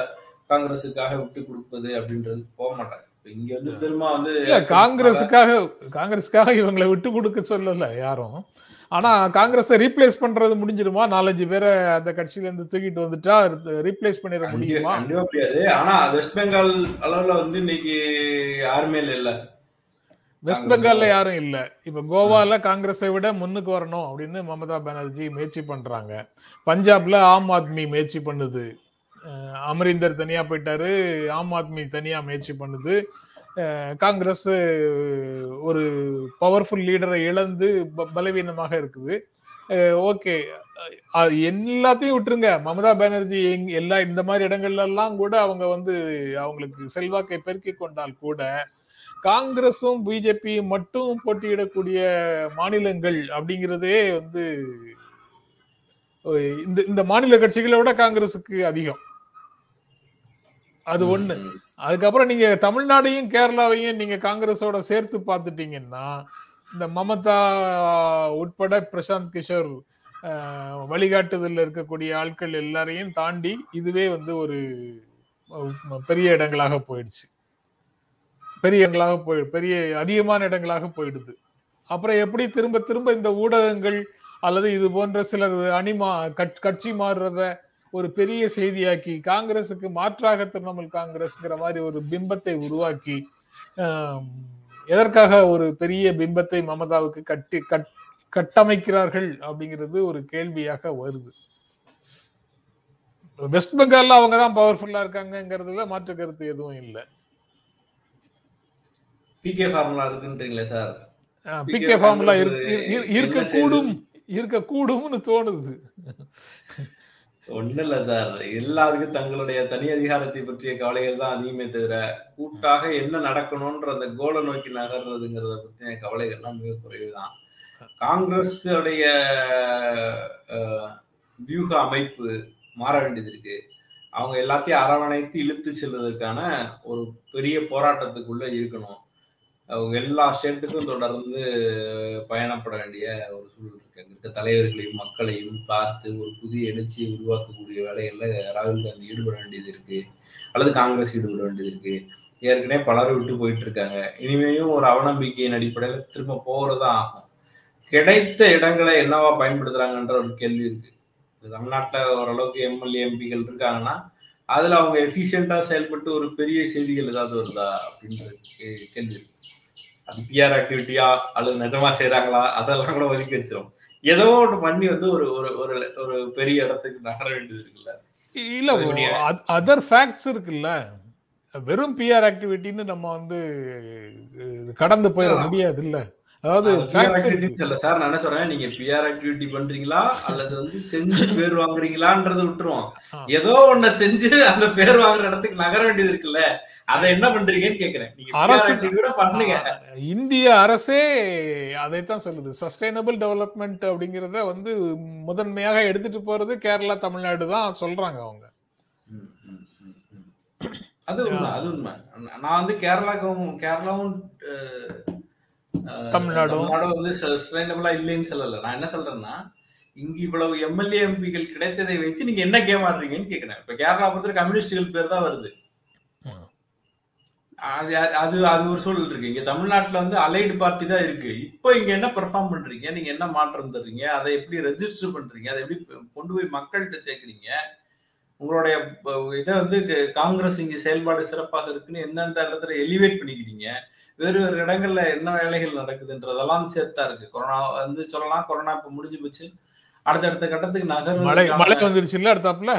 காங்கிரஸுக்காக விட்டு கொடுப்பது அப்படின்றது போக மாட்டாங்க இங்க வந்து திரும்ப வந்து இல்ல காங்கிரஸுக்காக காங்கிரஸுக்காக இவங்களை விட்டு கொடுக்க சொல்லல யாரும். ஆனா காங்கிரஸை ரீப்ளேஸ் பண்றது முடிஞ்சிருமா? நாலஞ்சு பேரை அந்த கட்சியில இருந்து தூக்கிட்டு வந்துட்டா ரீப்ளேஸ் பண்ணிட முடியுமா? முடியாது. ஆனா வெஸ்ட் பெங்கால் அளவுல வந்து இன்னைக்கு யாருமே இல்ல வெஸ்ட் காங்கிரஸ் பெங்கால்ல யாரும் இல்ல. இப்ப கோவால காங்கிரஸை விட முன்னுக்கு வரணும் அப்படின்னு மமதா பானர்ஜி முயற்சி பண்றாங்க. பஞ்சாப்ல ஆம் ஆத்மி முயற்சி பண்ணுது. அமரிந்தர் தனியா போயிட்டாரு. ஆம் ஆத்மி தனியா முயற்சி பண்ணுது. காங்கிரஸ் ஒரு பவர்ஃபுல் லீடரை இழந்து ப- பலவீனமாக இருக்குது. ஓகே. எல்லாத்தையும் விட்டுருங்க. மமதா பானர்ஜி எங் எல்லா இந்த மாதிரி இடங்கள்ல எல்லாம் கூட அவங்க வந்து அவங்களுக்கு செல்வாக்கை பெருக்கி கொண்டால் கூட காங்கிரஸும் பிஜேபியும் மட்டும் போட்டியிடக்கூடிய மாநிலங்கள் அப்படிங்கிறதே வந்து இந்த இந்த மாநில கட்சிகளை விட காங்கிரஸுக்கு அதிகம். அது ஒண்ணு. அதுக்கப்புறம் நீங்க தமிழ்நாடையும் கேரளாவையும் நீங்க காங்கிரஸோட சேர்த்து பார்த்துட்டீங்கன்னா இந்த மமதா உட்பட பிரசாந்த் கிஷோர் வழிகாட்டுதல்ல இருக்கக்கூடிய ஆட்கள் எல்லாரையும் தாண்டி இதுவே வந்து ஒரு பெரிய இடங்களாக போயிடுச்சு. பெரிய இடங்களாக போய் பெரிய அதிகமான இடங்களாக போயிடுது. அப்புறம் எப்படி திரும்ப திரும்ப இந்த ஊடகங்கள் அல்லது இது போன்ற சிலர் அணிமா கட்- கட்சி மாறுறத ஒரு பெரிய செய்தியாக்கி காங்கிரசுக்கு மாற்றாக திரிணாமுல் காங்கிரஸ்ங்கிற மாதிரி ஒரு பிம்பத்தை உருவாக்கி எதற்காக ஒரு பெரிய பிம்பத்தை மமதாவுக்கு கட்டி கட் கட்டமைக்கிறார்கள் அப்படிங்கிறது ஒரு கேள்வியாக வருது. வெஸ்ட் பெங்கால்ல அவங்க தான் பவர்ஃபுல்லா இருக்காங்கங்கிறதுல மாற்று கருத்து எதுவும் இல்லை. PK formula இருக்குன்றீங்களே sir? P PK K formula இருக்க. கூடும் இருக்க கூடும்னு தோணுது. ஒண்ணு இல்ல சார். எல்லாருக்கும் தங்களுடைய தனி அதிகாரத்தை பற்றிய கவலைகள் தான் அதிகமே தவிர கூட்டாக என்ன நடக்கணும்ன்ற அந்த கோலை நோக்கி நகர்றதுங்கிறத பற்றிய கவலைகள்லாம் மிக குறைவுதான். காங்கிரஸ் உடைய வியூக அமைப்பு மாற வேண்டியது இருக்கு. அவங்க எல்லாத்தையும் அரவணைத்து இழுத்து செல்வதற்கான ஒரு பெரிய போராட்டத்துக்குள்ள இருக்கணும். அவங்க எல்லா ஸ்டேட்டுக்கும் தொடர்ந்து பயணப்பட வேண்டிய ஒரு சூழல் இருக்கு. அங்க இருக்க தலைவர்களையும் மக்களையும் பார்த்து ஒரு புதிய எழுச்சியை உருவாக்கக்கூடிய வேலைகள்ல ராகுல் காந்தி ஈடுபட வேண்டியது இருக்கு. அல்லது காங்கிரஸ் ஈடுபட வேண்டியது இருக்கு. ஏற்கனவே பலரும் விட்டு போயிட்டு இருக்காங்க. இனிமேயும் ஒரு அவநம்பிக்கையின் அடிப்படையில திரும்ப போறதா ஆகும். கிடைத்த இடங்களை என்னவா பயன்படுத்துறாங்கன்ற ஒரு கேள்வி இருக்கு. தமிழ்நாட்டில் ஓரளவுக்கு எம்எல்ஏ எம்பிகள் இருக்காங்கன்னா அதுல அவங்க எஃபிஷியண்டா செயல்பட்டு ஒரு பெரிய செய்திகள் ஏதாவது வருதா அப்படின்ற கேள்வி இருக்கு. அது பிஆர் ஆக்டிவிட்டியா அல்லது நிஜமா செய்றாங்களா? அதெல்லாம் கூட ஒதுக்கி வச்சிரும். ஏதோ ஒன்று பண்ணி வந்து ஒரு ஒரு ஒரு ஒரு பெரிய இடத்துக்கு நகர வேண்டியது இருக்குல்ல. இல்ல அதர் ஃபேக்ட்ஸ் இருக்குல்ல. வெறும் பிஆர் ஆக்டிவிட்டின்னு நம்ம வந்து கடந்து போயிட முடியாது இல்ல அதாவது சொல்ல சார் நான் என்ன சொல்றேன்? நீங்க பிஆர் ஆக்டிவிட்டி பண்றீங்களா? அல்லது வந்து செஞ்சு பேர் வாங்குறீங்களான்றத விட்டுருவோம். ஏதோ ஒண்ண செஞ்சு அந்த பேர் வாங்குற இடத்துக்கு நகர வேண்டியது இருக்குல்ல. அதை என்ன பண்றீங்கன்னு கேக்குறேன். அரசு கூட பண்ணுங்க. இந்திய அரசே அதைத்தான் சொல்லுது. சஸ்டைனபிள் டெவலப்மெண்ட் அப்படிங்கறத வந்து முதன்மையாக எடுத்துட்டு போறது கேரளா தமிழ்நாடு தான் சொல்றாங்க அவங்க. அது உண்மை அது உண்மை. நான் வந்து கேரளாவும் கேரளாவும் தமிழ்நாடும் வந்து சஸ்டைனபிளா இல்லைன்னு சொல்லல. நான் என்ன சொல்றேன்னா இங்க இவ்வளவு எம்எல்ஏ எம்பிகள் கிடைத்ததை வச்சு நீங்க என்ன கேம் ஆடுறீங்கன்னு கேக்குறேன். இப்ப கேரளா பொறுத்த கம்யூனிஸ்டுகள் பேர் தான் வருது. அது அது அது ஒரு சூழல் இருக்கு. இங்க தமிழ்நாட்டுல வந்து அலைடு பார்ட்டி தான் இருக்கு. இப்போ இங்க என்ன பெர்ஃபார்ம் பண்றீங்க? நீங்க என்ன மாற்றம் தர்றீங்க? அதை எப்படி ரெஜிஸ்டர் பண்றீங்க? அதை எப்படி கொண்டு போய் மக்கள்கிட்ட சேர்க்குறீங்க? உங்களுடைய இதை வந்து காங்கிரஸ் இங்க செயல்பாடு சிறப்பாக இருக்குன்னு எந்தெந்த இடத்துல எலிவேட் பண்ணிக்கிறீங்க? வேறு வேறு இடங்கள்ல என்ன வேலைகள் நடக்குதுன்றதெல்லாம் சேர்த்தா இருக்கு கொரோனா வந்து சொல்லலாம் கொரோனா இப்ப முடிஞ்சு போச்சு. அடுத்தடுத்த கட்டத்துக்கு நகர் மழை மழை வந்துருச்சு இல்ல அடுத்தாப்புல?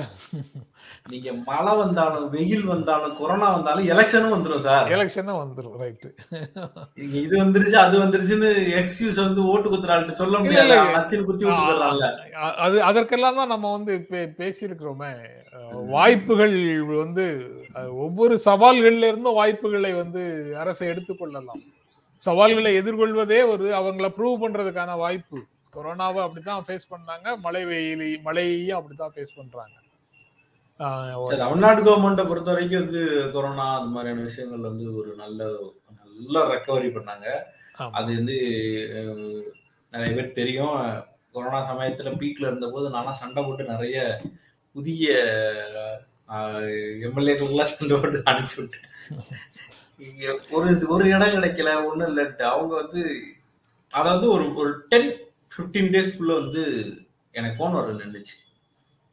நீங்க மழை வந்தாலும் வெயில் வந்தாலும் கொரோனா வந்தாலும் எலெக்ஷனும் வந்துடும் சார். எலெக்ஷனும் வந்துடும் ரைட் நீங்க இது வந்துருச்சு அது வந்துருச்சுன்னு எக்ஸ்கியூஸ் வந்து ஓட்டு குத்துறாள்னு சொல்ல முடியல நச்சுன்னு குத்தி விட்டு போயிடறான்ல. அது அதற்கெல்லாம் தான் நம்ம வந்து பேசியிருக்கிறோமே. வாய்ப்புகள் வந்து ஒவ்வொரு சவால்கள்ல இருந்தும் வாய்ப்புகளை வந்து அரசை எடுத்துக்கொள்ளலாம் சவால்களை எதிர்கொள்வதே ஒரு அவங்கள ப்ரூவ் பண்றதுக்கான வாய்ப்பு. கொரோனாவை அப்படித்தான் ஃபேஸ் பண்ணாங்க. மழை வெயில் மழையையும் அப்படித்தான் ஃபேஸ் பண்றாங்க. தமிழ்நாடு கவர்மெண்ட்டை பொறுத்த வரைக்கும் வந்து கொரோனா அது மாதிரியான விஷயங்கள் வந்து ஒரு நல்ல நல்ல ரெக்கவரி பண்ணாங்க. அது வந்து நிறைய பேர் தெரியும். கொரோனா சமயத்துல பீக்ல இருந்த போது நானும் சண்டை போட்டு நிறைய புதிய எம்எல்ஏக்கள்லாம் சண்டை போட்டு அனுப்பிச்சு விட்டேன். ஒரு ஒரு இடம் கிடைக்கல ஒன்றும் இல்லைன்ட்டு அவங்க வந்து அதாவது ஒரு ஒரு டென் ஃபிஃப்டீன் டேஸ்க்குள்ளே வந்து எனக்கு ஃபோன் வர நின்றுச்சு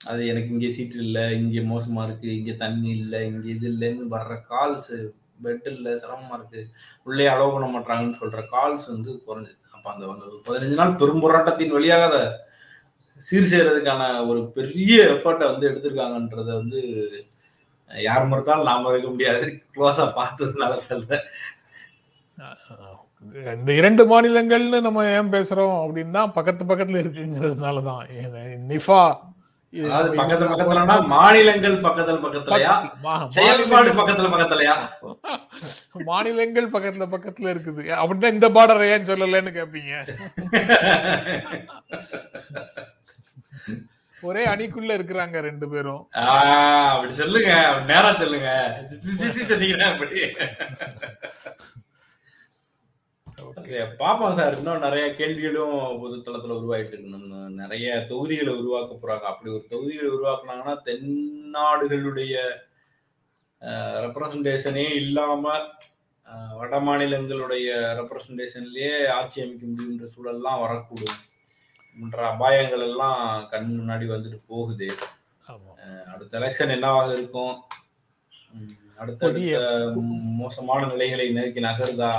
அது எனக்கு இங்கே சீட் இல்லை இங்கே மோசமாக இருக்குது இங்கே தண்ணி இல்லை இங்கே இது இல்லைன்னு வர்ற கால்ஸு பெட் இல்லை சிரமமாக இருக்குது உள்ளே அலோவ் பண்ண மாட்டாங்கன்னு சொல்கிற கால்ஸ் வந்து குறைஞ்சிது. அப்போ அந்த அந்த பதினஞ்சு நாள் பெரும் போராட்டத்தின் வழியாக அதை சீர் செய்யறதுக்கான ஒரு பெரிய எஃபர்ட்டை வந்து எடுத்திருக்காங்கன்றத வந்து யார் மறுத்தாலும் நாம இருக்க முடியாது. க்ளோஸா பார்த்ததுனால சொல்றேன். இந்த இரண்டு மாநிலங்கள்னு நம்ம ஏன் பேசுறோம் அப்படின்னா பக்கத்து பக்கத்துல இருக்குங்கிறதுனாலதான். நிஃபா அதாவது பக்கத்துல பக்கத்துலனா மாநிலங்கள் பக்கத்துல பக்கத்துலயா? செயல்பாடு பக்கத்துல பக்கத்துலயா? மாநிலங்கள் பக்கத்துல பக்கத்துல இருக்குது. அப்படின்னா இந்த பார்டர் ஏன் சொல்லலன்னு கேப்பீங்க? ஒரே அணிக்குள்ள இருக்கிறாங்க ரெண்டு பேரும். அப்படி சொல்லுங்க. நேரா சொல்லுங்க. பாப்போம் சார் இன்னும் நிறைய கேள்விகளும் பொதுத்தளத்துல உருவாயிட்டு இருக்கு. நிறைய தொகுதிகளை உருவாக்க போறாங்க. அப்படி ஒரு தொகுதிகளை உருவாக்குனாங்கன்னா தென்னாடுகளுடைய ரெப்ரசன்டேஷனே இல்லாம வட மாநிலங்களுடைய ரெப்ரசன்டேஷன்லயே ஆட்சி அமைக்க முடியுன்ற சூழல்லாம் வரக்கூடும். என்ற அபாயங்கள் எல்லாம் கண் முன்னாடி வந்துட்டு போகுது. அடுத்த எலெக்ஷன் என்னவாக இருக்கும்? அடுத்த மோசமான நிலைகளை நோக்கி நகருதா?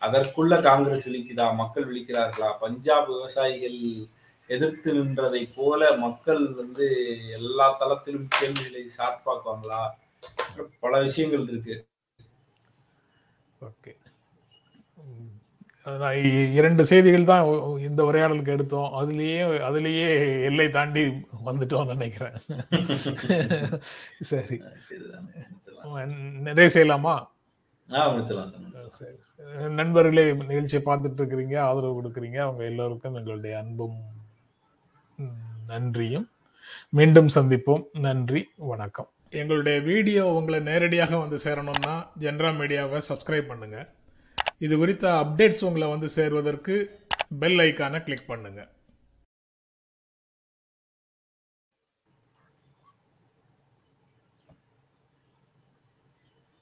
அதற்குள்ள காங்கிரஸ் விழிக்குதா? மக்கள் விழிக்கிறார்களா? பஞ்சாப் விவசாயிகள் எதிர்த்து நின்றதை போல மக்கள் வந்து எல்லா தளத்திலும் கேள்விகளை சார்பாக்குவாங்களா? பல விஷயங்கள் இருக்கு. ஓகே. இரண்டு செய்திகள் தான் இந்த உரையாடலுக்கு எடுத்தோம். அதுலயே அதுலயே எல்லை தாண்டி வந்துட்டோம் நினைக்கிறேன். சரி. நிறைய செய்யலாமா? சரி நண்பர்களே நிகழ்ச்சியை பார்த்துட்டு இருக்கிறீங்க ஆதரவு கொடுக்குறீங்க. அவங்க எல்லோருக்கும் எங்களுடைய அன்பும் நன்றியும். மீண்டும் சந்திப்போம். நன்றி வணக்கம். எங்களுடைய வீடியோ உங்களை நேரடியாக வந்து சேரணும்னா ஜென்ரா மீடியாவை சப்ஸ்கிரைப் பண்ணுங்க. இது குறித்த அப்டேட்ஸ் உங்களை வந்து சேர்வதற்கு பெல் ஐக்கானை கிளிக் பண்ணுங்கள்